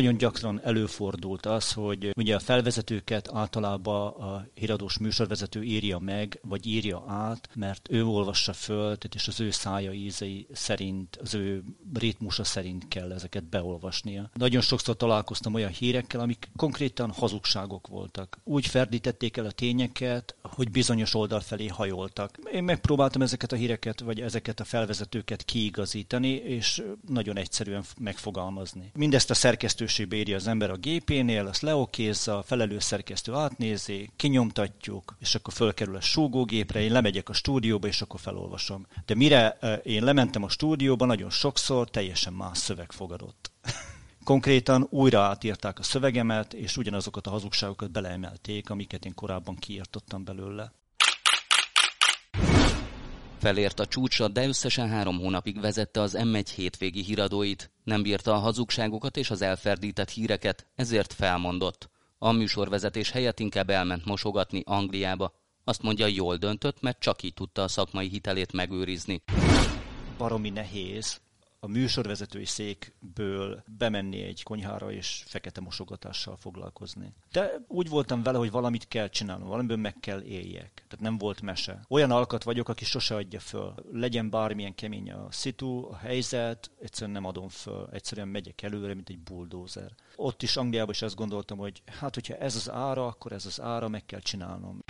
nagyon gyakran előfordult az, hogy ugye a felvezetőket általában a híradós műsorvezető írja meg, vagy írja át, mert ő olvassa föl, tehát és az ő szája ízei szerint, az ő ritmusa szerint kell ezeket beolvasnia. Nagyon sokszor találkoztam olyan hírekkel, amik konkrétan hazugságok voltak. Úgy ferdítették el a tényeket, hogy bizonyos oldal felé hajoltak. Én megpróbáltam ezeket a híreket, vagy ezeket a felvezetőket kiigazítani, és nagyon egyszerűen megfogalmazni. Mindezt a szerkesztőségbe írja az ember a gépénél, azt leokézza, a felelős szerkesztő átnézi, kinyomtatjuk, és akkor fölkerül a súgógépre, én lemegyek a stúdióba, és akkor felolvasom. De mire én lementem a stúdióba, nagyon sokszor teljesen más szöveg fogadott. Konkrétan újra átírták a szövegemet, és ugyanazokat a hazugságokat beleemelték, amiket én korábban kiirtottam belőle. Felért a csúcsra, de összesen három hónapig vezette az M1 hétvégi híradóit. Nem bírta a hazugságokat és az elferdített híreket, ezért felmondott. A műsorvezetés helyett inkább elment mosogatni Angliába. Azt mondja, jól döntött, mert csak így tudta a szakmai hitelét megőrizni. Baromi nehéz a műsorvezetői székből bemenni egy konyhára és fekete mosogatással foglalkozni. De úgy voltam vele, hogy valamit kell csinálnom, valamiből meg kell éljek. Tehát nem volt mese. Olyan alkat vagyok, aki sose adja föl. Legyen bármilyen kemény a szitu, a helyzet, egyszerűen nem adom föl. Egyszerűen megyek előre, mint egy bulldozer. Ott is Angliában is azt gondoltam, hogy hát, hogyha ez az ára, akkor ez az ára, meg kell csinálnom.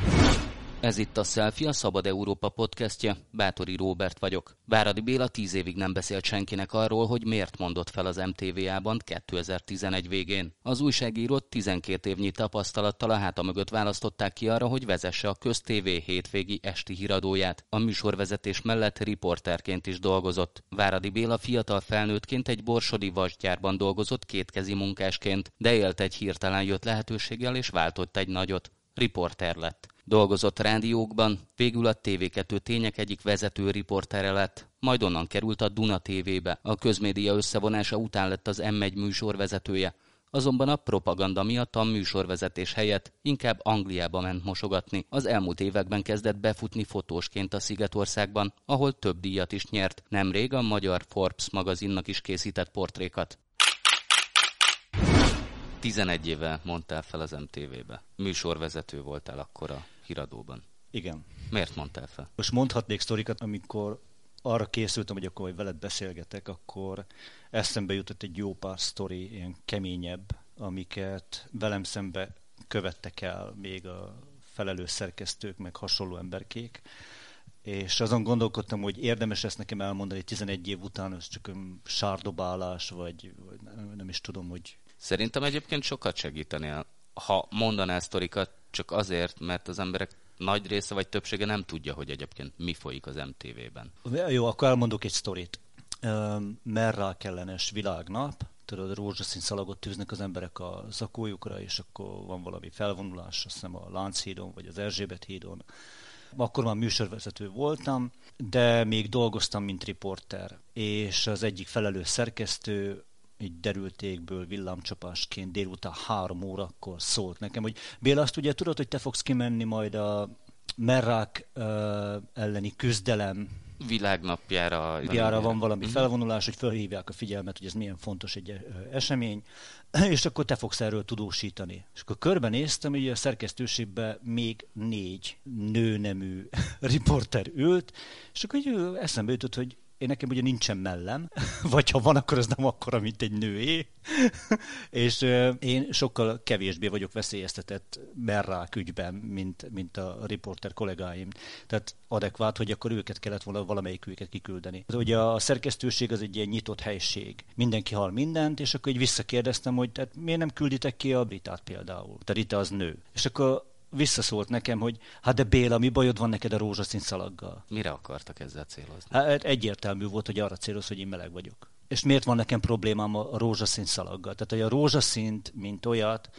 Ez itt a Selfie, a Szabad Európa podcastje. Bátori Róbert vagyok. Váradi Béla tíz évig nem beszélt senkinek arról, hogy miért mondott fel az MTVA-ban 2011 végén. Az újságírót 12 évnyi tapasztalattal a háta mögött választották ki arra, hogy vezesse a Köz-TV hétvégi esti híradóját. A műsorvezetés mellett riporterként is dolgozott. Váradi Béla fiatal felnőttként egy borsodi vasgyárban dolgozott kétkezi munkásként, de élt egy hirtelen jött lehetőséggel és váltott egy nagyot. Riporter lett. Dolgozott rádiókban, végül a TV2 tények egyik vezető riportere lett, majd onnan került a Duna TV-be. A közmédia összevonása után lett az M1 műsorvezetője, azonban a propaganda miatt a műsorvezetés helyett inkább Angliába ment mosogatni. Az elmúlt években kezdett befutni fotósként a Szigetországban, ahol több díjat is nyert. Nemrég a magyar Forbes magazinnak is készített portrékat. 11 éve mondtál fel az MTV-be. Műsorvezető voltál akkor a híradóban. Igen. Miért mondtál fel? Most mondhatnék sztorikat, amikor arra készültem, hogy akkor hogy veled beszélgetek, akkor eszembe jutott egy jó pár sztori, ilyen keményebb, amiket velem szembe követtek el még a felelős szerkesztők, meg hasonló emberkék. És azon gondolkodtam, hogy érdemes ezt nekem elmondani 11 év után, ez csak sárdobálás, vagy, vagy nem, nem is tudom, hogy Szerintem egyébként sokat segítenél, ha mondanál sztorikat, csak azért, mert az emberek nagy része vagy többsége nem tudja, hogy egyébként mi folyik az MTV-ben. Jó, akkor elmondok egy sztorit. Merrá kellenes világnap, tudod, rózsaszín szalagot tűznek az emberek a zakójukra, és akkor van valami felvonulás, azt hiszem a Lánchídon, vagy az Erzsébet hídon. Akkor már műsorvezető voltam, de még dolgoztam, mint riporter, és az egyik felelős szerkesztő egy derültékből villámcsapásként délután három órakor szólt nekem, hogy Béla, azt ugye tudod, hogy te fogsz kimenni majd a merrák uh, elleni küzdelem világnapjára Jára van valami uh-huh. felvonulás, hogy felhívják a figyelmet, hogy ez milyen fontos egy esemény, és akkor te fogsz erről tudósítani. És akkor körbenéztem, hogy a szerkesztőségben még négy nőnemű riporter ült, és akkor eszembe jutott, hogy én nekem ugye nincsen mellem, vagy ha van, akkor az nem akkora, mint egy nőé, és én sokkal kevésbé vagyok veszélyeztetett merrák ügyben, mint, mint a riporter kollégáim. Tehát adekvát, hogy akkor őket kellett volna valamelyik őket kiküldeni. Ugye a szerkesztőség az egy ilyen nyitott helység. Mindenki hall mindent, és akkor így visszakérdeztem, hogy tehát miért nem külditek ki a Britát például? Tehát Rita az nő. És akkor visszaszólt nekem, hogy hát de Béla, mi bajod van neked a rózsaszín szalaggal? Mire akartak ezzel célozni? Hát egyértelmű volt, hogy arra céloz, hogy én meleg vagyok. És miért van nekem problémám a rózsaszín szalaggal? Tehát, hogy a rózsaszínt, mint olyat,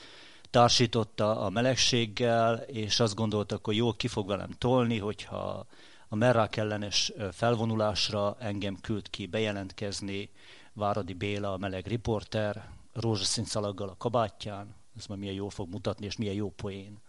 társította a melegséggel, és azt gondoltak, hogy jól ki fog velem tolni, hogyha a merrák ellenes felvonulásra engem küld ki bejelentkezni Váradi Béla, a meleg riporter, rózsaszín szalaggal a kabátján, ez majd milyen jól fog mutatni, és milyen jó poén.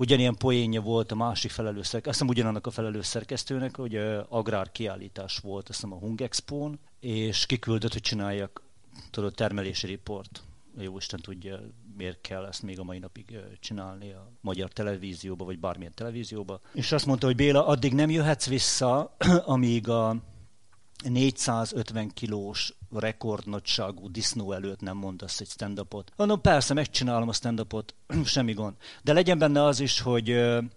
Ugyanilyen poénja volt a másik felelős szerkesztő, azt hiszem ugyanannak a felelős szerkesztőnek, hogy agrár kiállítás volt, azt hiszem a Hungexpón, és kiküldött, hogy csináljak tudod, termelési riport jó Isten tudja, miért kell ezt még a mai napig csinálni a magyar televízióba, vagy bármilyen televízióba. És azt mondta, hogy Béla, addig nem jöhetsz vissza, amíg a 450 kilós rekordnagyságú disznó előtt nem mondasz egy stand-upot. Mondom, persze, megcsinálom a stand-upot, semmi gond. De legyen benne az is, hogy,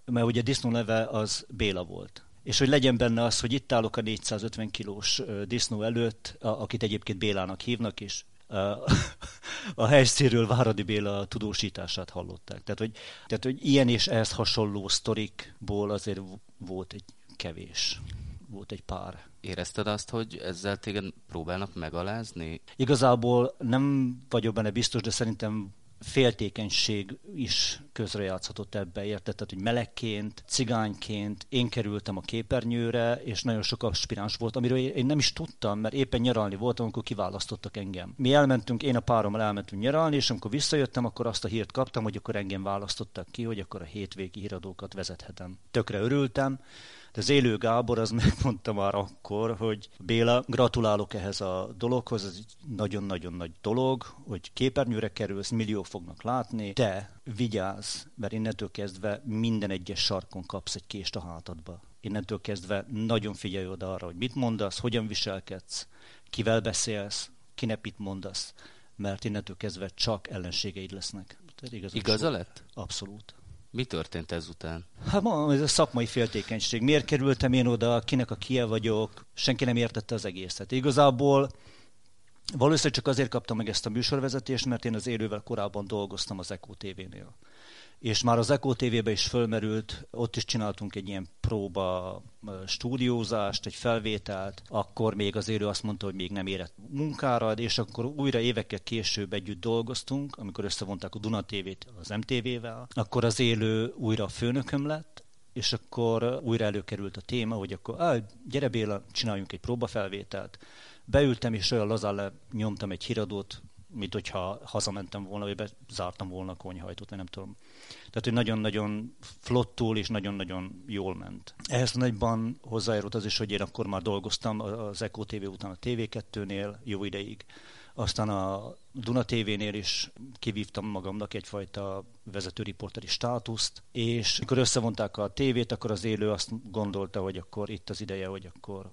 mert ugye a disznó neve az Béla volt. És hogy legyen benne az, hogy itt állok a 450 kilós disznó előtt, akit egyébként Bélának hívnak, és a helyszínről Váradi Béla tudósítását hallották. Tehát hogy, tehát, hogy ilyen és ehhez hasonló sztorikból azért volt egy kevés volt egy pár. Érezted azt, hogy ezzel téged próbálnak megalázni? Igazából nem vagyok benne biztos, de szerintem féltékenység is közrejátszhatott ebbe, érted? Tehát, hogy melegként, cigányként én kerültem a képernyőre, és nagyon sok aspiráns volt, amiről én nem is tudtam, mert éppen nyaralni voltam, amikor kiválasztottak engem. Mi elmentünk, én a párommal elmentünk nyaralni, és amikor visszajöttem, akkor azt a hírt kaptam, hogy akkor engem választottak ki, hogy akkor a hétvégi híradókat vezethetem. Tökre örültem, de az élő Gábor az megmondta már akkor, hogy Béla, gratulálok ehhez a dologhoz, ez egy nagyon-nagyon nagy dolog, hogy képernyőre kerülsz, milliók fognak látni, de vigyázz, mert innentől kezdve minden egyes sarkon kapsz egy kést a hátadba. Innentől kezdve nagyon figyelj oda arra, hogy mit mondasz, hogyan viselkedsz, kivel beszélsz, kinek mit mondasz, mert innentől kezdve csak ellenségeid lesznek. Igaza lett? Abszolút. Mi történt ezután? Hát ma ez a szakmai féltékenység. Miért kerültem én oda, kinek a kie vagyok? Senki nem értette az egészet. Igazából valószínűleg csak azért kaptam meg ezt a műsorvezetést, mert én az élővel korábban dolgoztam az ECO TV-nél és már az Eco TV-be is fölmerült, ott is csináltunk egy ilyen próba stúdiózást, egy felvételt, akkor még az élő azt mondta, hogy még nem érett munkára, és akkor újra évekkel később együtt dolgoztunk, amikor összevonták a Duna TV-t az MTV-vel, akkor az élő újra a főnököm lett, és akkor újra előkerült a téma, hogy akkor, á, gyere Béla, csináljunk egy próbafelvételt. Beültem, és olyan lazán nyomtam egy híradót, mint hogyha hazamentem volna, vagy bezártam volna a konyhajtót, vagy nem tudom. Tehát, hogy nagyon-nagyon flottul és nagyon-nagyon jól ment. Ehhez nagyban hozzájárult az is, hogy én akkor már dolgoztam az Eco TV után a TV2-nél jó ideig. Aztán a Duna TV-nél is kivívtam magamnak egyfajta vezetőriporteri státuszt, és amikor összevonták a tévét, akkor az élő azt gondolta, hogy akkor itt az ideje, hogy akkor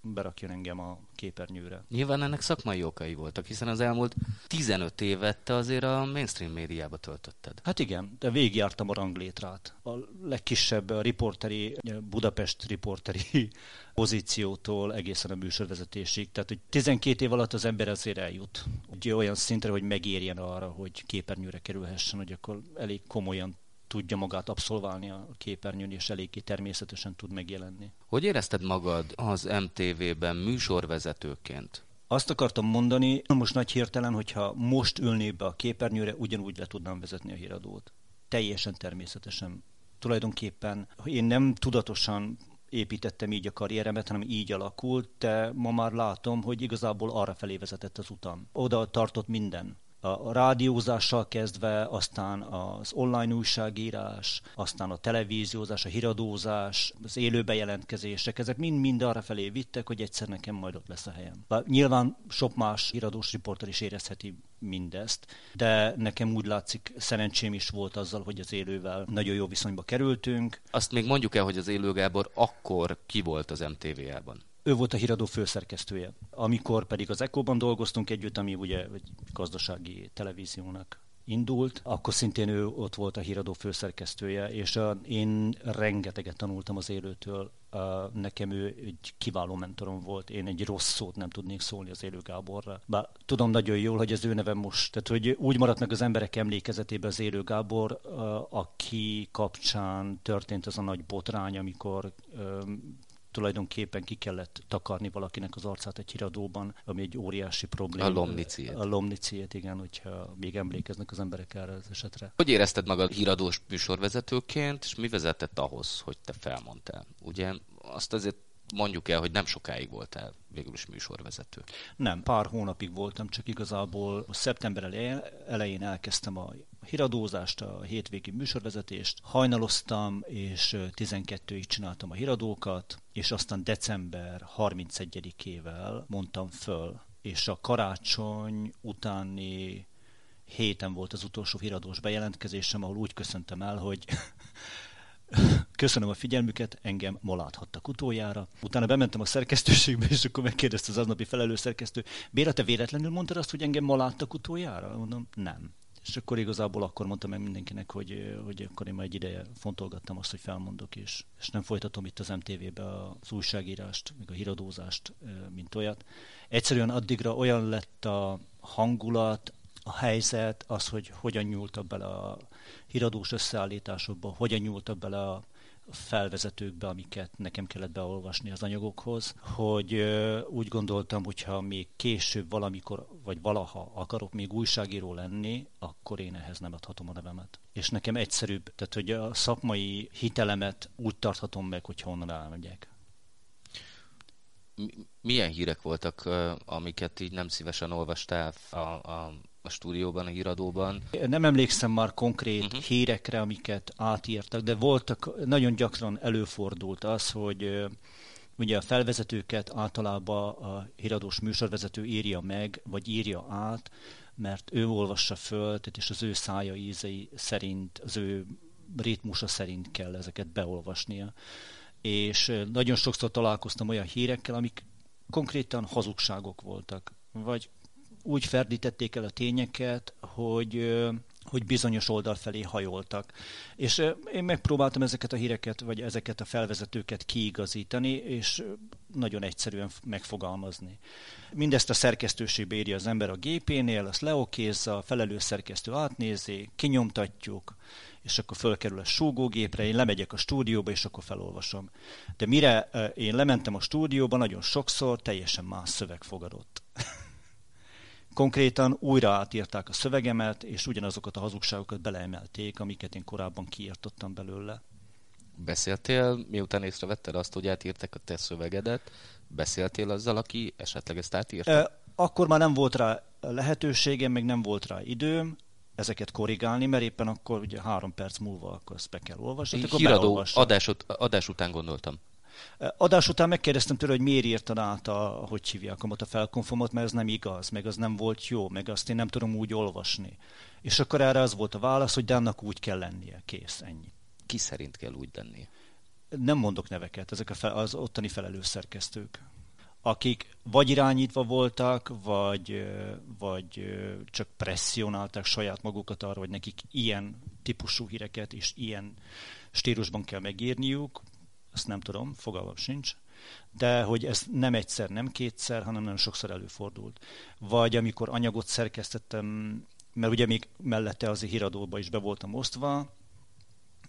berakjon engem a képernyőre. Nyilván ennek szakmai okai voltak, hiszen az elmúlt 15 évet te azért a mainstream médiába töltötted. Hát igen, de végigjártam a ranglétrát. A legkisebb a riporteri, Budapest riporteri pozíciótól egészen a műsorvezetésig. Tehát, hogy 12 év alatt az ember azért eljut. Ugye olyan szintre, hogy megérjen arra, hogy képernyőre kerülhessen, hogy akkor elég komolyan tudja magát abszolválni a képernyőn, és eléggé természetesen tud megjelenni. Hogy érezted magad az MTV-ben műsorvezetőként? Azt akartam mondani, most nagy hirtelen, hogyha most ülnék be a képernyőre, ugyanúgy le tudnám vezetni a híradót. Teljesen természetesen. Tulajdonképpen én nem tudatosan építettem így a karrieremet, hanem így alakult, de ma már látom, hogy igazából arra felé vezetett az utam. Oda tartott minden a rádiózással kezdve, aztán az online újságírás, aztán a televíziózás, a híradózás, az élő bejelentkezések, ezek mind-mind arra felé vittek, hogy egyszer nekem majd ott lesz a helyem. Bár nyilván sok más híradós riporter is érezheti mindezt, de nekem úgy látszik, szerencsém is volt azzal, hogy az élővel nagyon jó viszonyba kerültünk. Azt még mondjuk el, hogy az élő Gábor akkor ki volt az MTV-ában? Ő volt a híradó főszerkesztője. Amikor pedig az Echo-ban dolgoztunk együtt, ami ugye egy gazdasági televíziónak indult, akkor szintén ő ott volt a híradó főszerkesztője, és én rengeteget tanultam az élőtől. Nekem ő egy kiváló mentorom volt, én egy rossz szót nem tudnék szólni az élő Gáborra. Bár tudom nagyon jól, hogy az ő neve most, tehát hogy úgy maradt meg az emberek emlékezetében az élő Gábor, a, aki kapcsán történt az a nagy botrány, amikor tulajdonképpen ki kellett takarni valakinek az arcát egy híradóban, ami egy óriási probléma. A lomniciét. A lomniciét, igen, hogyha még emlékeznek az emberek erre az esetre. Hogy érezted magad híradós műsorvezetőként, és mi vezetett ahhoz, hogy te felmondtál? Ugye azt azért mondjuk el, hogy nem sokáig voltál végül is műsorvezető. Nem, pár hónapig voltam, csak igazából szeptember elején elkezdtem a híradózást, a hétvégi műsorvezetést, hajnaloztam, és 12-ig csináltam a híradókat, és aztán december 31-ével mondtam föl, és a karácsony utáni héten volt az utolsó híradós bejelentkezésem, ahol úgy köszöntem el, hogy Köszönöm a figyelmüket, engem ma láthattak utoljára. Utána bementem a szerkesztőségbe, és akkor megkérdezte az aznapi felelő szerkesztő, Béla, te véletlenül mondtad azt, hogy engem ma láttak utoljára? Mondom, nem. És akkor igazából akkor mondtam meg mindenkinek, hogy, hogy akkor én már egy ideje fontolgattam azt, hogy felmondok, és, és nem folytatom itt az MTV-be az újságírást, meg a híradózást, mint olyat. Egyszerűen addigra olyan lett a hangulat, a helyzet, az, hogy hogyan nyúltak bele a híradós összeállításokba, hogyan nyúltak bele a felvezetőkbe, amiket nekem kellett beolvasni az anyagokhoz, hogy úgy gondoltam, hogyha még később valamikor, vagy valaha akarok még újságíró lenni, akkor én ehhez nem adhatom a nevemet. És nekem egyszerűbb, tehát hogy a szakmai hitelemet úgy tarthatom meg, hogy honnan elmegyek. Milyen hírek voltak, amiket így nem szívesen olvastál a, a a stúdióban, a híradóban. Nem emlékszem már konkrét uh-huh. hírekre, amiket átírtak, de voltak, nagyon gyakran előfordult az, hogy ugye a felvezetőket általában a híradós műsorvezető írja meg, vagy írja át, mert ő olvassa föl, tehát és az ő szája ízei szerint, az ő ritmusa szerint kell ezeket beolvasnia. És nagyon sokszor találkoztam olyan hírekkel, amik konkrétan hazugságok voltak, vagy úgy ferdítették el a tényeket, hogy hogy bizonyos oldal felé hajoltak. És én megpróbáltam ezeket a híreket, vagy ezeket a felvezetőket kiigazítani, és nagyon egyszerűen megfogalmazni. Mindezt a szerkesztőségbe írja az ember a gépénél, azt leokézza, a felelős szerkesztő átnézi, kinyomtatjuk, és akkor fölkerül a súgógépre, én lemegyek a stúdióba, és akkor felolvasom. De mire én lementem a stúdióba, nagyon sokszor teljesen más szöveg fogadott. Konkrétan újra átírták a szövegemet, és ugyanazokat a hazugságokat beleemelték, amiket én korábban kiírtottam belőle. Beszéltél, miután észrevetted azt, hogy átírták a te szövegedet, beszéltél azzal, aki esetleg ezt átírta? Akkor már nem volt rá lehetőségem, meg nem volt rá időm ezeket korrigálni, mert éppen akkor ugye három perc múlva akkor ezt be kell olvasni. Híradó adás, adás után gondoltam. Adás után megkérdeztem tőle, hogy miért írtad át a, hogy hívják a felkonfomot, mert ez nem igaz, meg az nem volt jó, meg azt én nem tudom úgy olvasni. És akkor erre az volt a válasz, hogy de annak úgy kell lennie, kész, ennyi. Ki szerint kell úgy lennie? Nem mondok neveket, ezek a fel, az ottani felelős szerkesztők akik vagy irányítva voltak, vagy, vagy csak presszionálták saját magukat arra, hogy nekik ilyen típusú híreket és ilyen stílusban kell megírniuk, azt nem tudom, fogalmam sincs, de hogy ez nem egyszer, nem kétszer, hanem nagyon sokszor előfordult. Vagy amikor anyagot szerkesztettem, mert ugye még mellette az híradóba is be voltam osztva,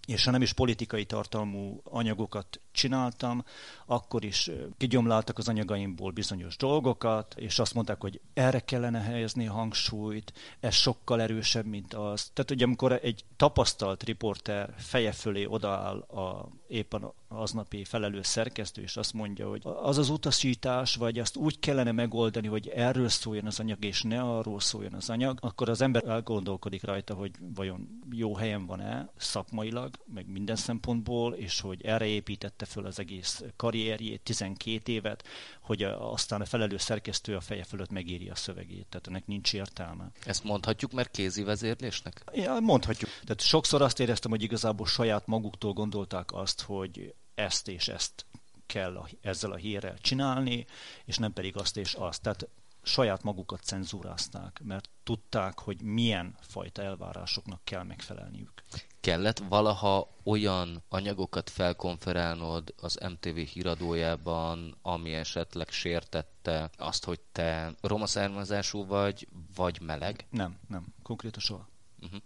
és ha nem is politikai tartalmú anyagokat csináltam, akkor is kigyomláltak az anyagaimból bizonyos dolgokat, és azt mondták, hogy erre kellene helyezni a hangsúlyt, ez sokkal erősebb, mint az. Tehát ugye amikor egy tapasztalt riporter feje fölé odaáll a, éppen aznapi felelős szerkesztő, és azt mondja, hogy az az utasítás, vagy azt úgy kellene megoldani, hogy erről szóljon az anyag, és ne arról szóljon az anyag, akkor az ember elgondolkodik rajta, hogy vajon jó helyen van-e szakmailag, meg minden szempontból, és hogy erre építette föl az egész karrierjét, 12 évet, hogy aztán a felelős szerkesztő a feje fölött megírja a szövegét, tehát ennek nincs értelme. Ezt mondhatjuk, mert kézi vezérlésnek? Ja, mondhatjuk. Tehát sokszor azt éreztem, hogy igazából saját maguktól gondolták azt, hogy ezt és ezt kell a, ezzel a hírrel csinálni, és nem pedig azt és azt. Tehát saját magukat cenzúrázták, mert tudták, hogy milyen fajta elvárásoknak kell megfelelniük. Kellett valaha olyan anyagokat felkonferálnod az MTV híradójában, ami esetleg sértette azt, hogy te roma származású vagy, vagy meleg? Nem, nem, konkrétan soha. Uh-huh.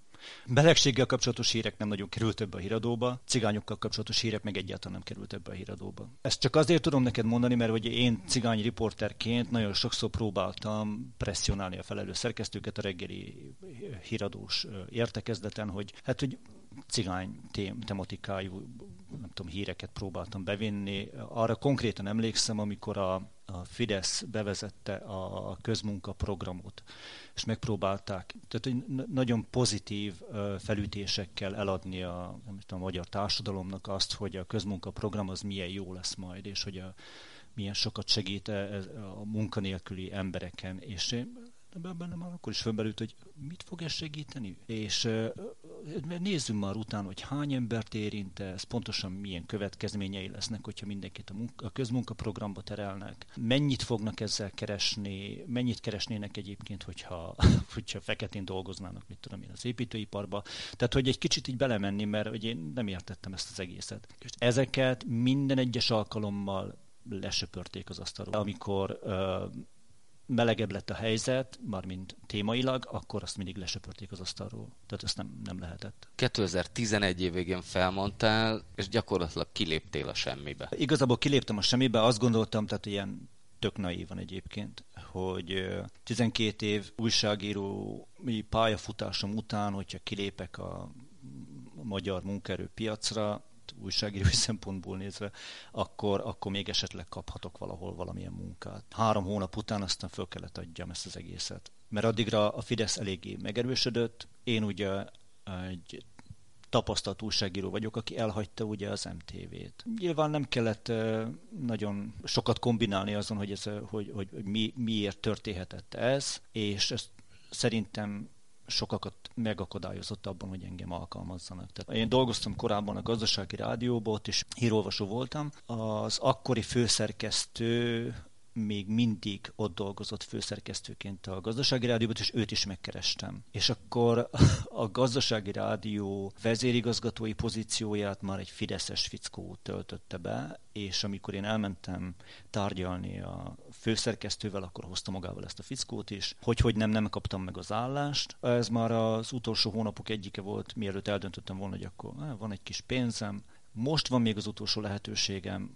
Belegséggel kapcsolatos hírek nem nagyon került ebbe a híradóba, cigányokkal kapcsolatos hírek meg egyáltalán nem került ebbe a híradóba. Ezt csak azért tudom neked mondani, mert hogy én cigány riporterként nagyon sokszor próbáltam presszionálni a felelős szerkesztőket a reggeli híradós értekezleten, hogy hát, hogy cigány tematikájú nem tudom, híreket próbáltam bevinni. Arra konkrétan emlékszem, amikor a, a Fidesz bevezette a közmunka programot, és megpróbálták tehát nagyon pozitív felütésekkel eladni a, nem tudom, a magyar társadalomnak azt, hogy a közmunka program az milyen jó lesz majd, és hogy a, milyen sokat segít a munkanélküli embereken. És bennem már akkor is fölmerült, hogy mit fog ez segíteni? És nézzünk már utána, hogy hány embert érint ez, pontosan milyen következményei lesznek, hogyha mindenkit a, munka, a közmunkaprogramba terelnek, mennyit fognak ezzel keresni, mennyit keresnének egyébként, hogyha, hogyha feketén dolgoznának, mit tudom én, az építőiparba. Tehát, hogy egy kicsit így belemenni, mert hogy én nem értettem ezt az egészet. És ezeket minden egyes alkalommal lesöpörték az asztalról. Amikor uh, melegebb lett a helyzet, mint témailag, akkor azt mindig lesöpörték az asztalról. Tehát ezt nem, nem lehetett. 2011 év végén felmondtál, és gyakorlatilag kiléptél a semmibe. Igazából kiléptem a semmibe, azt gondoltam, tehát ilyen tök naívan egyébként, hogy 12 év újságírói pályafutásom után, hogyha kilépek a magyar munkaerőpiacra, újságírói szempontból nézve, akkor, akkor még esetleg kaphatok valahol valamilyen munkát. Három hónap után aztán föl kellett adjam ezt az egészet. Mert addigra a Fidesz eléggé megerősödött, én ugye egy tapasztalt újságíró vagyok, aki elhagyta ugye az MTV-t. Nyilván nem kellett nagyon sokat kombinálni azon, hogy, ez, hogy, hogy, hogy mi, miért történhetett ez, és ezt szerintem sokakat megakadályozott abban, hogy engem alkalmazzanak. Tehát én dolgoztam korábban a gazdasági rádióban, ott is hírolvasó voltam. Az akkori főszerkesztő még mindig ott dolgozott főszerkesztőként a gazdasági rádióban, és őt is megkerestem. És akkor a gazdasági rádió vezérigazgatói pozícióját már egy fideszes fickó töltötte be, és amikor én elmentem tárgyalni a főszerkesztővel, akkor hozta magával ezt a fickót is. Hogy, hogy nem, nem kaptam meg az állást. Ez már az utolsó hónapok egyike volt, mielőtt eldöntöttem volna, hogy akkor van egy kis pénzem, most van még az utolsó lehetőségem,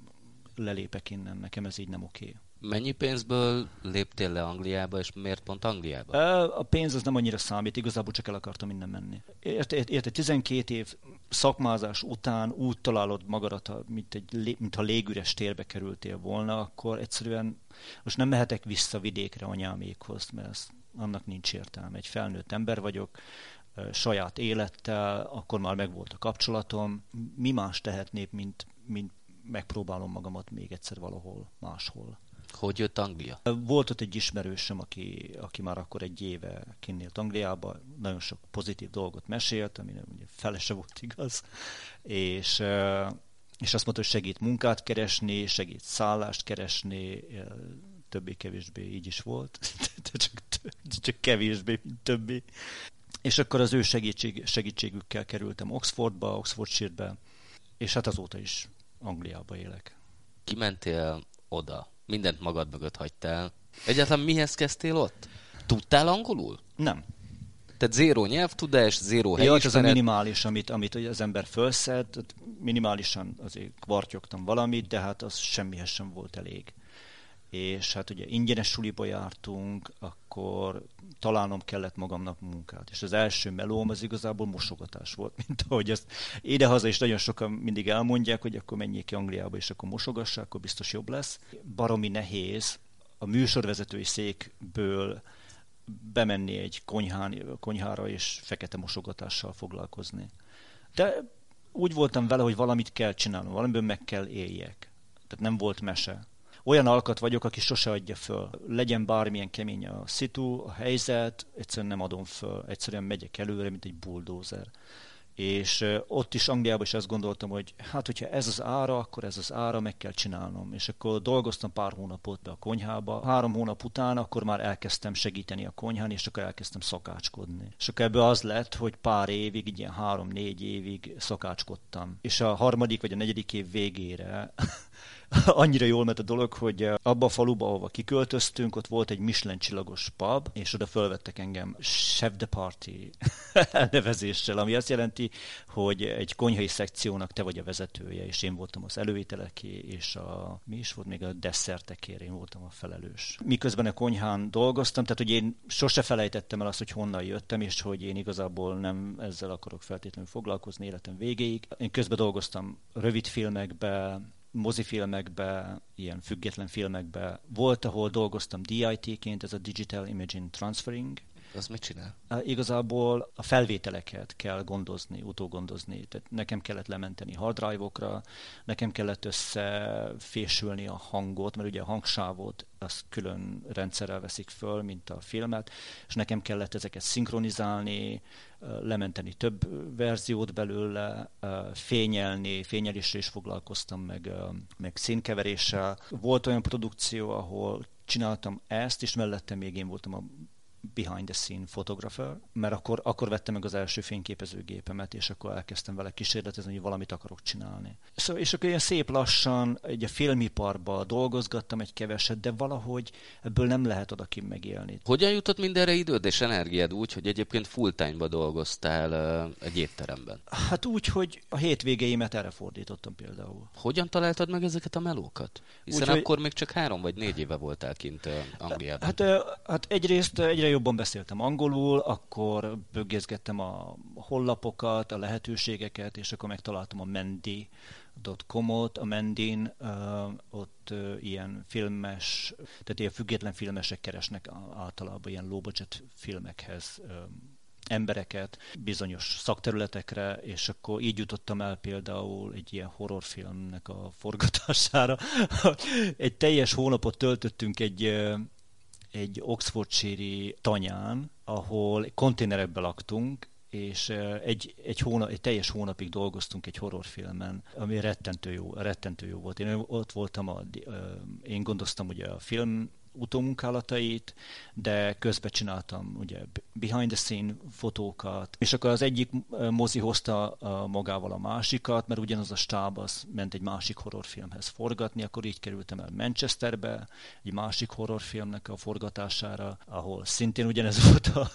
lelépek innen, nekem ez így nem oké. Okay. Mennyi pénzből léptél le Angliába, és miért pont Angliába? A pénz az nem annyira számít, igazából csak el akartam innen menni. Érted, érte 12 év szakmázás után úgy találod magadat, mint, egy, mint ha légüres térbe kerültél volna, akkor egyszerűen most nem mehetek vissza vidékre anyámékhoz, mert ez, annak nincs értelme. Egy felnőtt ember vagyok, saját élettel, akkor már megvolt a kapcsolatom. Mi más tehetnék, mint, mint megpróbálom magamat még egyszer valahol máshol. Hogy jött Anglia? Volt ott egy ismerősöm, aki, aki már akkor egy éve kinnélt Angliába, nagyon sok pozitív dolgot mesélt, ami ugye fele se volt igaz, és, és azt mondta, hogy segít munkát keresni, segít szállást keresni, többé-kevésbé így is volt, csak, csak kevésbé, mint többé. És akkor az ő segítség, segítségükkel kerültem Oxfordba, Oxfordshire-be, és hát azóta is Angliába élek. Kimentél oda, mindent magad mögött hagytál. Egyáltalán mihez kezdtél ott? Tudtál angolul? Nem. Tehát zéró nyelvtudás, zéró helyismeret. Ja, az a minimális, amit, amit az ember felszed, minimálisan azért kvartyogtam valamit, de hát az semmihez sem volt elég és hát ugye ingyenes suliba jártunk, akkor találnom kellett magamnak munkát. És az első melóm az igazából mosogatás volt, mint ahogy ezt idehaza is nagyon sokan mindig elmondják, hogy akkor menjék ki Angliába, és akkor mosogassák, akkor biztos jobb lesz. Baromi nehéz a műsorvezetői székből bemenni egy konyhán, konyhára és fekete mosogatással foglalkozni. De úgy voltam vele, hogy valamit kell csinálnom, valamiből meg kell éljek. Tehát nem volt mese olyan alkat vagyok, aki sose adja föl. Legyen bármilyen kemény a szitu, a helyzet, egyszerűen nem adom föl. Egyszerűen megyek előre, mint egy bulldozer. És ott is Angliában is azt gondoltam, hogy hát, hogyha ez az ára, akkor ez az ára, meg kell csinálnom. És akkor dolgoztam pár hónapot be a konyhába. Három hónap után akkor már elkezdtem segíteni a konyhán, és akkor elkezdtem szakácskodni. És akkor ebből az lett, hogy pár évig, ilyen három-négy évig szakácskodtam. És a harmadik vagy a negyedik év végére annyira jól ment a dolog, hogy eh, abba a faluba, ahova kiköltöztünk, ott volt egy Michelin csillagos pub, és oda fölvettek engem chef de party elnevezéssel, ami azt jelenti, hogy egy konyhai szekciónak te vagy a vezetője, és én voltam az előételeké, és a, mi is volt még a desszertekért, én voltam a felelős. Miközben a konyhán dolgoztam, tehát hogy én sose felejtettem el azt, hogy honnan jöttem, és hogy én igazából nem ezzel akarok feltétlenül foglalkozni életem végéig. Én közben dolgoztam rövid filmekbe, mozifilmekbe, ilyen független filmekbe. Volt, ahol dolgoztam DIT-ként, ez a Digital Imaging Transferring, Az mit csinál? Igazából a felvételeket kell gondozni, utógondozni. Tehát nekem kellett lementeni hard drive-okra, nekem kellett összefésülni a hangot, mert ugye a hangsávot azt külön rendszerrel veszik föl, mint a filmet, és nekem kellett ezeket szinkronizálni, lementeni több verziót belőle, fényelni, fényeléssel is foglalkoztam, meg, meg színkeveréssel. Volt olyan produkció, ahol csináltam ezt, és mellette még én voltam a behind the scene photographer, mert akkor, akkor vettem meg az első fényképezőgépemet, és akkor elkezdtem vele kísérletezni, hogy valamit akarok csinálni. Szóval, és akkor ilyen szép lassan egy a filmiparba dolgozgattam egy keveset, de valahogy ebből nem lehet odakin megélni. Hogyan jutott mindenre időd és energiád úgy, hogy egyébként full time-ba dolgoztál uh, egy étteremben? Hát úgy, hogy a hétvégeimet erre fordítottam például. Hogyan találtad meg ezeket a melókat? Hiszen úgy, akkor hogy... még csak három vagy négy éve voltál kint uh, Angliában. Hát, uh, hát egyrészt egyre egyre jobban beszéltem angolul, akkor böggészgettem a hollapokat, a lehetőségeket, és akkor megtaláltam a mendi.com-ot, a Mendin, ott ilyen filmes, tehát ilyen független filmesek keresnek általában ilyen low budget filmekhez embereket bizonyos szakterületekre, és akkor így jutottam el például egy ilyen horrorfilmnek a forgatására. egy teljes hónapot töltöttünk egy egy Oxfordshire tanyán, ahol konténerekbe laktunk, és egy, egy, hónap, egy teljes hónapig dolgoztunk egy horrorfilmen, ami rettentő jó, rettentő jó volt. Én ott voltam, a, én gondoztam ugye a film utómunkálatait, de közben csináltam ugye behind the scene fotókat, és akkor az egyik mozi hozta magával a másikat, mert ugyanaz a stáb az ment egy másik horrorfilmhez forgatni, akkor így kerültem el Manchesterbe, egy másik horrorfilmnek a forgatására, ahol szintén ugyanez volt a,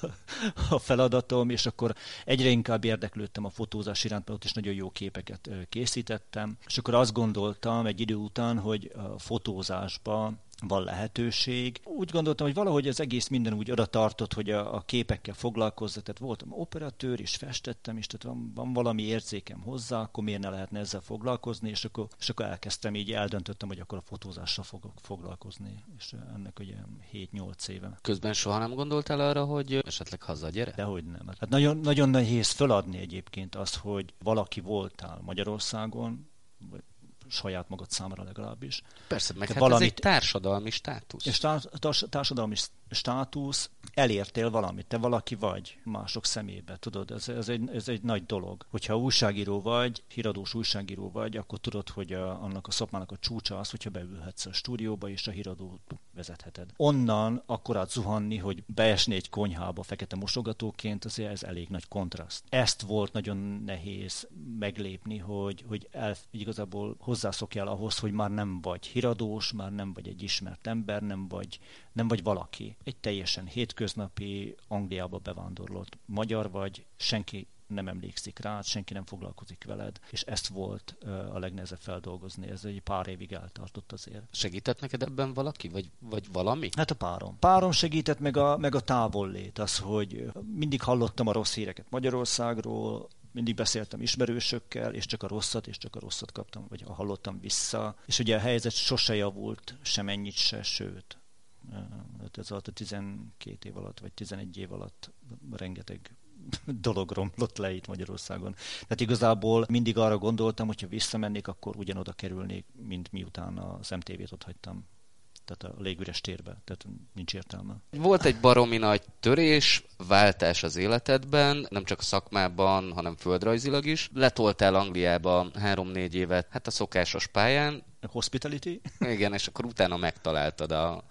a feladatom, és akkor egyre inkább érdeklődtem a fotózás iránt, mert ott is nagyon jó képeket készítettem, és akkor azt gondoltam egy idő után, hogy a fotózásba van lehetőség. Úgy gondoltam, hogy valahogy az egész minden úgy oda tartott, hogy a, a képekkel foglalkozza, tehát voltam operatőr, és festettem, és tehát van, van valami érzékem hozzá, akkor miért ne lehetne ezzel foglalkozni, és akkor, és akkor elkezdtem, így eldöntöttem, hogy akkor a fotózással fogok foglalkozni, és ennek ugye 7-8 éve. Közben soha nem gondoltál arra, hogy esetleg haza gyere? Dehogy nem. Hát nagyon, nagyon nehéz feladni egyébként azt, hogy valaki voltál Magyarországon, saját magad számára legalábbis. Persze, meg hát valamit, ez egy társadalmi státusz. És tá, társadalmi státusz, elértél valamit, te valaki vagy mások szemébe, tudod, ez, ez, egy, ez egy nagy dolog. Hogyha újságíró vagy, híradós újságíró vagy, akkor tudod, hogy a, annak a szakmának a csúcsa az, hogyha beülhetsz a stúdióba, és a híradót vezetheted. Onnan akkor át zuhanni, hogy beesni egy konyhába fekete mosogatóként, azért ez elég nagy kontraszt. Ezt volt nagyon nehéz meglépni, hogy, hogy el, igazából hozzászokjál ahhoz, hogy már nem vagy híradós, már nem vagy egy ismert ember, nem vagy, nem vagy valaki. Egy teljesen hétköznapi Angliába bevándorlott magyar vagy, senki nem emlékszik rá, senki nem foglalkozik veled, és ezt volt a legnehezebb feldolgozni. Ez egy pár évig eltartott azért. Segített neked ebben valaki, vagy, vagy valami? Hát a párom. Párom segített meg a, meg a távollét, az, hogy mindig hallottam a rossz híreket Magyarországról, mindig beszéltem ismerősökkel, és csak a rosszat, és csak a rosszat kaptam, vagy hallottam vissza. És ugye a helyzet sose javult, semennyit se, sőt. Hát ez alatt a 12 év alatt, vagy 11 év alatt rengeteg dolog romlott le itt Magyarországon. Tehát igazából mindig arra gondoltam, hogyha visszamennék, akkor ugyanoda kerülnék, mint miután az MTV-t ott hagytam tehát a légüres térbe, tehát nincs értelme. Volt egy baromi nagy törés, váltás az életedben, nem csak a szakmában, hanem földrajzilag is. Letoltál Angliába három-négy évet, hát a szokásos pályán. Hospitality? Igen, és akkor utána megtaláltad a,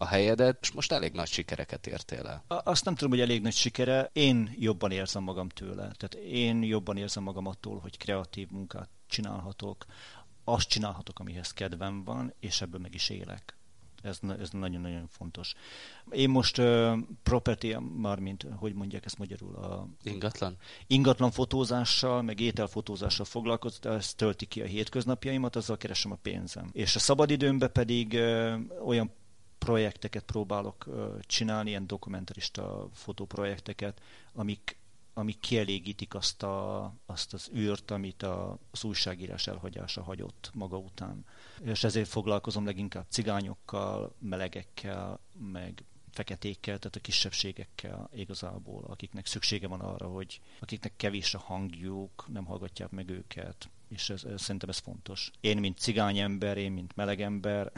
a helyedet, és most elég nagy sikereket értél el. Azt nem tudom, hogy elég nagy sikere. Én jobban érzem magam tőle. Tehát én jobban érzem magam attól, hogy kreatív munkát csinálhatok, azt csinálhatok, amihez kedvem van, és ebből meg is élek. Ez, ez nagyon-nagyon fontos. Én most uh, property, már mint, hogy mondják ezt magyarul? A, ingatlan? Ingatlan fotózással, meg ételfotózással foglalkozom, ez tölti ki a hétköznapjaimat, azzal keresem a pénzem. És a szabadidőmben pedig uh, olyan projekteket próbálok csinálni, ilyen dokumentarista fotóprojekteket, amik, amik kielégítik azt, a, azt az űrt, amit a, az újságírás elhagyása hagyott maga után. És ezért foglalkozom leginkább cigányokkal, melegekkel, meg feketékkel, tehát a kisebbségekkel igazából, akiknek szüksége van arra, hogy akiknek kevés a hangjuk, nem hallgatják meg őket, és ez, ez, szerintem ez fontos. Én, mint cigány ember, én, mint meleg ember,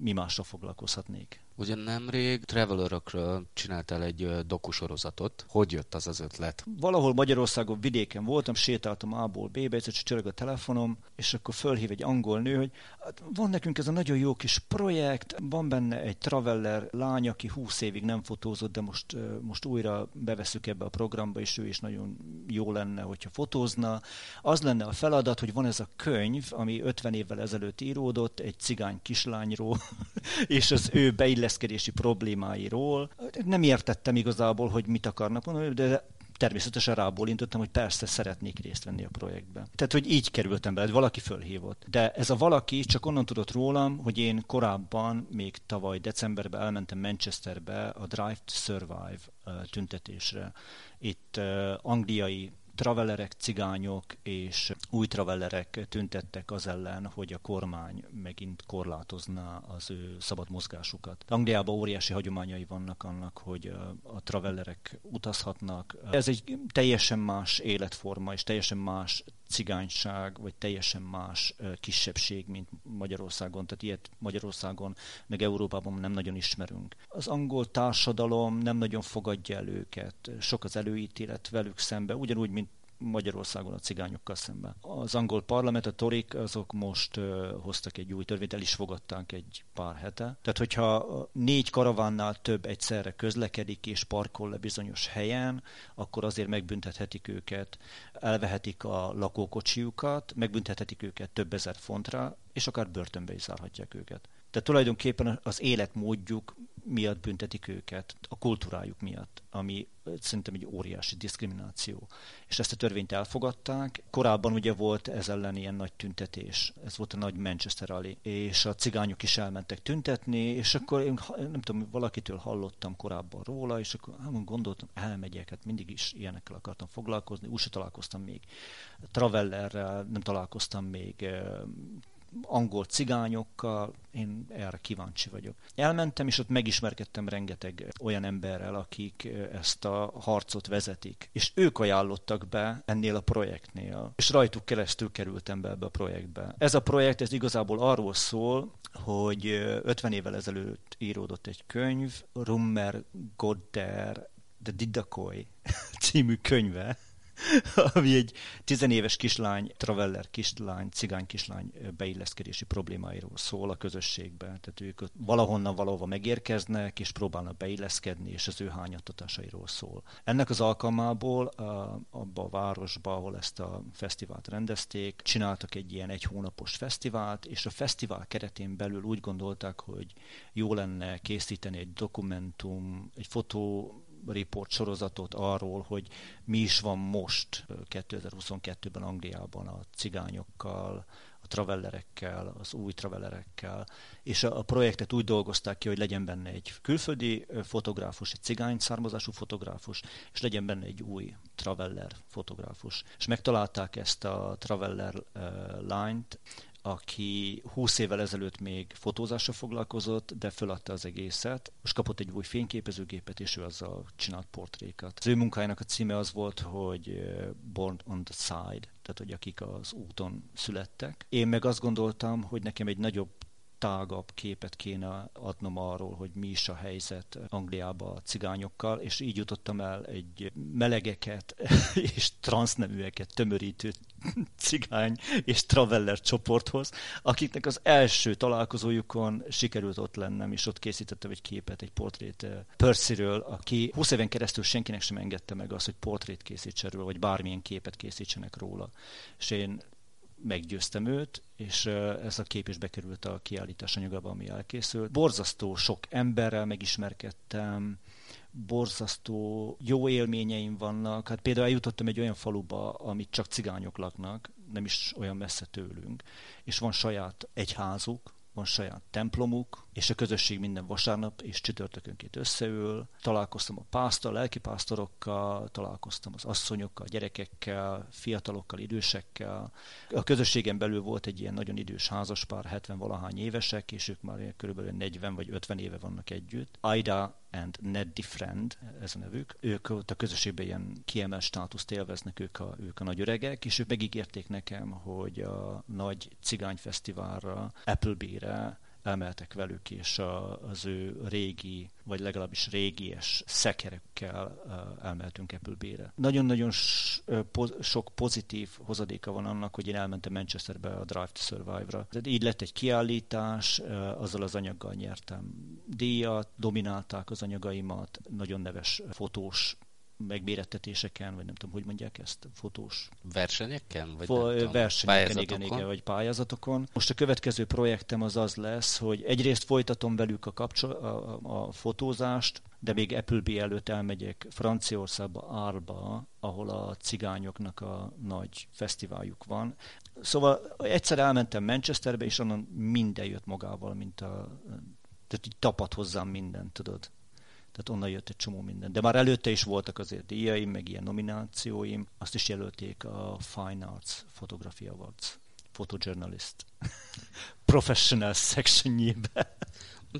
mi másra foglalkozhatnék? Ugye nemrég Travelerokról csináltál egy dokusorozatot. Hogy jött az az ötlet? Valahol Magyarországon vidéken voltam, sétáltam A-ból B-be, egyszer csörög a telefonom, és akkor fölhív egy angol nő, hogy hát van nekünk ez a nagyon jó kis projekt, van benne egy traveller lány, aki 20 évig nem fotózott, de most, most újra beveszük ebbe a programba, és ő is nagyon jó lenne, hogyha fotózna. Az lenne a feladat, hogy van ez a könyv, ami 50 évvel ezelőtt íródott, egy cigány kislányról, és az ő beilleszkedéséről illeszkedési problémáiról. Nem értettem igazából, hogy mit akarnak mondani, de természetesen rábólintottam, hogy persze szeretnék részt venni a projektben. Tehát, hogy így kerültem bele, valaki fölhívott. De ez a valaki csak onnan tudott rólam, hogy én korábban, még tavaly decemberben elmentem Manchesterbe a Drive to Survive tüntetésre. Itt angliai travellerek, cigányok és új travellerek tüntettek az ellen, hogy a kormány megint korlátozná az ő szabad mozgásukat. Angliában óriási hagyományai vannak annak, hogy a, travellerek utazhatnak. Ez egy teljesen más életforma, és teljesen más cigányság, vagy teljesen más kisebbség, mint Magyarországon. Tehát ilyet Magyarországon, meg Európában nem nagyon ismerünk. Az angol társadalom nem nagyon fogadja el őket. Sok az előítélet velük szembe, ugyanúgy, mint Magyarországon a cigányokkal szemben. Az angol parlament, a torik, azok most uh, hoztak egy új törvényt, el is fogadták egy pár hete. Tehát, hogyha négy karavánnál több egyszerre közlekedik és parkol le bizonyos helyen, akkor azért megbüntethetik őket, elvehetik a lakókocsiukat, megbüntethetik őket több ezer fontra, és akár börtönbe is zárhatják őket. Tehát tulajdonképpen az életmódjuk miatt büntetik őket, a kultúrájuk miatt, ami szerintem egy óriási diszkrimináció. És ezt a törvényt elfogadták. Korábban ugye volt ez ellen ilyen nagy tüntetés, ez volt a nagy Manchester Rally, és a cigányok is elmentek tüntetni, és akkor én nem tudom, valakitől hallottam korábban róla, és akkor hát gondoltam, elmegyek, hát mindig is ilyenekkel akartam foglalkozni, úgy se találkoztam még Travellerrel, nem találkoztam még angol cigányokkal, én erre kíváncsi vagyok. Elmentem, és ott megismerkedtem rengeteg olyan emberrel, akik ezt a harcot vezetik. És ők ajánlottak be ennél a projektnél, és rajtuk keresztül kerültem be ebbe a projektbe. Ez a projekt, ez igazából arról szól, hogy 50 évvel ezelőtt íródott egy könyv, Rummer Godder, The Didakoy című könyve, ami egy tizenéves kislány, traveller kislány, cigány kislány beilleszkedési problémáiról szól a közösségbe. Tehát ők valahonnan valahova megérkeznek, és próbálnak beilleszkedni, és az ő hányattatásairól szól. Ennek az alkalmából abba a városba, ahol ezt a fesztivált rendezték, csináltak egy ilyen egy hónapos fesztivált, és a fesztivál keretén belül úgy gondolták, hogy jó lenne készíteni egy dokumentum, egy fotó report sorozatot arról, hogy mi is van most 2022-ben Angliában a cigányokkal, a travellerekkel, az új travellerekkel, és a, a projektet úgy dolgozták ki, hogy legyen benne egy külföldi fotográfus, egy cigány származású fotográfus, és legyen benne egy új traveller fotográfus. És megtalálták ezt a traveller uh, lányt, aki 20 évvel ezelőtt még fotózással foglalkozott, de föladta az egészet. Most kapott egy új fényképezőgépet, és ő azzal csinált portrékat. Az ő munkájának a címe az volt, hogy Born on the Side, tehát hogy akik az úton születtek. Én meg azt gondoltam, hogy nekem egy nagyobb tágabb képet kéne adnom arról, hogy mi is a helyzet Angliában a cigányokkal, és így jutottam el egy melegeket és transzneműeket tömörítő cigány és traveller csoporthoz, akiknek az első találkozójukon sikerült ott lennem, és ott készítettem egy képet, egy portrét eh, Percyről, aki 20 éven keresztül senkinek sem engedte meg azt, hogy portrét készítsen róla, vagy bármilyen képet készítsenek róla. És én meggyőztem őt, és ez a kép is bekerült a kiállítás anyagába, ami elkészült. Borzasztó sok emberrel megismerkedtem, borzasztó jó élményeim vannak. Hát például eljutottam egy olyan faluba, amit csak cigányok laknak, nem is olyan messze tőlünk, és van saját egyházuk, van saját templomuk, és a közösség minden vasárnap és csütörtökönként összeül. Találkoztam a pásztor, lelkipásztorokkal, találkoztam az asszonyokkal, gyerekekkel, fiatalokkal, idősekkel. A közösségen belül volt egy ilyen nagyon idős házaspár, 70 valahány évesek, és ők már körülbelül 40 vagy 50 éve vannak együtt. Aida and Neddy Friend, ez a nevük. Ők ott a közösségben ilyen kiemelt státuszt élveznek, ők a, ők a nagy öregek, és ők megígérték nekem, hogy a nagy cigányfesztiválra, Appleby-re emeltek velük, és a, az ő régi, vagy legalábbis régies szekerekkel elmeltünk Appleby-re. Nagyon-nagyon sok pozitív hozadéka van annak, hogy én elmentem Manchesterbe a Drive to Survive-ra. Tehát így lett egy kiállítás, azzal az anyaggal nyertem díjat, dominálták az anyagaimat, nagyon neves fotós megmérettetéseken, vagy nem tudom, hogy mondják ezt, fotós... Versenyeken? Vagy Fo- tudom, versenyeken, igen, igen, vagy pályázatokon. Most a következő projektem az az lesz, hogy egyrészt folytatom velük a, kapcsol- a, a, fotózást, de még Appleby előtt elmegyek Franciaországba, Árba, ahol a cigányoknak a nagy fesztiváljuk van. Szóval egyszer elmentem Manchesterbe, és onnan minden jött magával, mint a... Tehát így tapad hozzám minden, tudod. Tehát onnan jött egy csomó minden. De már előtte is voltak azért díjaim, meg ilyen nominációim. Azt is jelölték a Fine Arts Photography Awards photojournalist professional sectionjébe.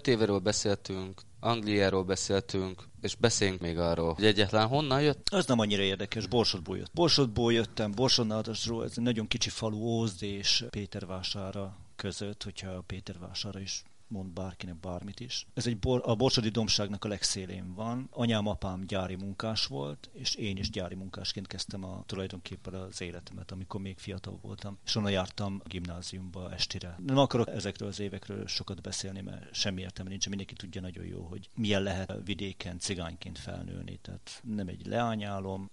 Tévéről beszéltünk, Angliáról beszéltünk, és beszéljünk még arról, hogy egyetlen honnan jött? Az nem annyira érdekes, Borsodból jött. Borsodból jöttem, Borsodnádasról, ez egy nagyon kicsi falu Ózd és Pétervására között, hogyha Pétervására is mond bárkinek bármit is. Ez egy bor, a Borsodi Domságnak a legszélén van. Anyám, apám gyári munkás volt, és én is gyári munkásként kezdtem a, tulajdonképpen az életemet, amikor még fiatal voltam. És onnan jártam gimnáziumba estire. Nem akarok ezekről az évekről sokat beszélni, mert semmi értelme nincs. Mindenki tudja nagyon jó, hogy milyen lehet vidéken cigányként felnőni. Tehát nem egy leányálom,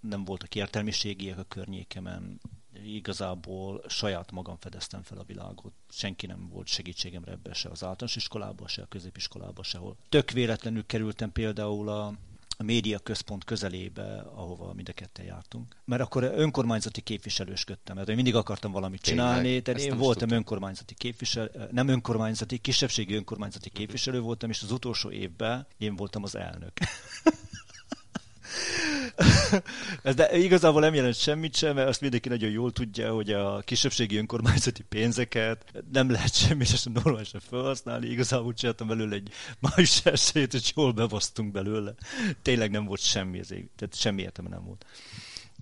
nem voltak értelmiségiek a környékemen, igazából saját magam fedeztem fel a világot. Senki nem volt segítségemre ebbe se az általános iskolában, se a középiskolában, sehol. Tök véletlenül kerültem például a a média központ közelébe, ahova mind a ketten jártunk. Mert akkor önkormányzati képviselősködtem, mert én mindig akartam valamit csinálni, tehát én voltam tudtam. önkormányzati képviselő, nem önkormányzati, kisebbségi önkormányzati képviselő voltam, és az utolsó évben én voltam az elnök. De igazából nem jelent semmit sem, mert azt mindenki nagyon jól tudja, hogy a kisebbségi önkormányzati pénzeket nem lehet semmit sem normálisan felhasználni. Igazából csináltam belőle egy május elsőjét, és jól bevasztunk belőle. Tényleg nem volt semmi, ezért, tehát semmi értelme nem volt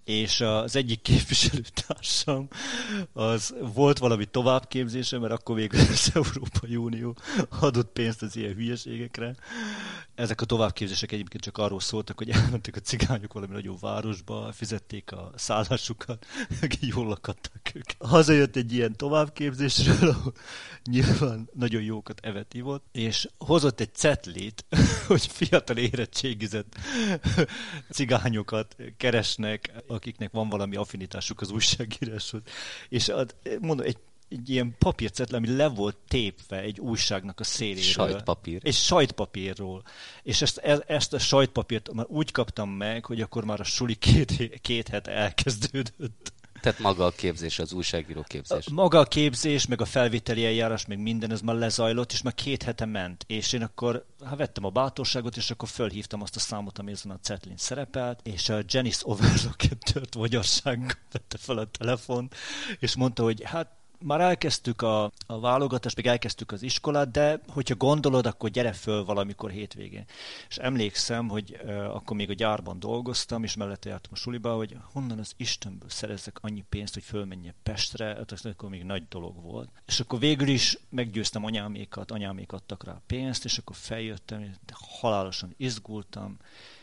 és az egyik képviselőtársam az volt valami továbbképzése, mert akkor még az Európai Unió adott pénzt az ilyen hülyeségekre. Ezek a továbbképzések egyébként csak arról szóltak, hogy elmentek a cigányok valami nagyobb városba, fizették a szállásukat, jól lakadtak ők. Hazajött egy ilyen továbbképzésről, ahol nyilván nagyon jókat eveti volt, és hozott egy cetlit, hogy fiatal érettségizett cigányokat keresnek akiknek van valami affinitásuk az újságíráshoz. És ad, mondom, egy egy ilyen papírcetlen, ami le volt tépve egy újságnak a széléről. Sajtpapír. És sajtpapírról. És ezt, e, ezt a sajtpapírt már úgy kaptam meg, hogy akkor már a suli két, két het elkezdődött. Tehát maga a képzés, az újságíró képzés. Maga a képzés, meg a felvételi eljárás, meg minden, ez már lezajlott, és már két hete ment. És én akkor hát vettem a bátorságot, és akkor fölhívtam azt a számot, ami ezen a Cetlin szerepelt, és a Janice Overlock tört vagyassággal vette fel a telefon, és mondta, hogy hát már elkezdtük a, a válogatást, meg elkezdtük az iskolát, de hogyha gondolod, akkor gyere föl valamikor hétvégén. És emlékszem, hogy uh, akkor még a gyárban dolgoztam, és mellette jártam a suliba, hogy honnan az Istenből szerezzek annyi pénzt, hogy fölmenjek Pestre, hát az akkor még nagy dolog volt. És akkor végül is meggyőztem anyámékat, anyámék adtak rá pénzt, és akkor feljöttem, halálosan izgultam,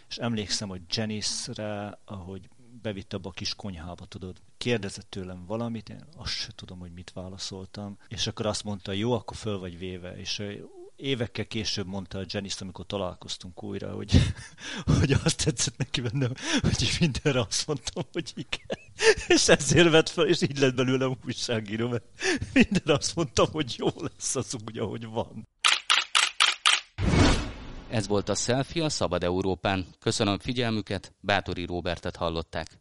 és emlékszem, hogy Janice-re, ahogy bevitt abba a kis konyhába, tudod, kérdezett tőlem valamit, én azt sem tudom, hogy mit válaszoltam, és akkor azt mondta, jó, akkor föl vagy véve, és évekkel később mondta a Janice, amikor találkoztunk újra, hogy, hogy azt tetszett neki bennem, hogy mindenre azt mondtam, hogy igen. És ezért vett fel, és így lett belőlem újságíró, mert mindenre azt mondtam, hogy jó lesz az úgy, ahogy van. Ez volt a Selfie a Szabad Európán. Köszönöm figyelmüket, Bátori Róbertet hallották.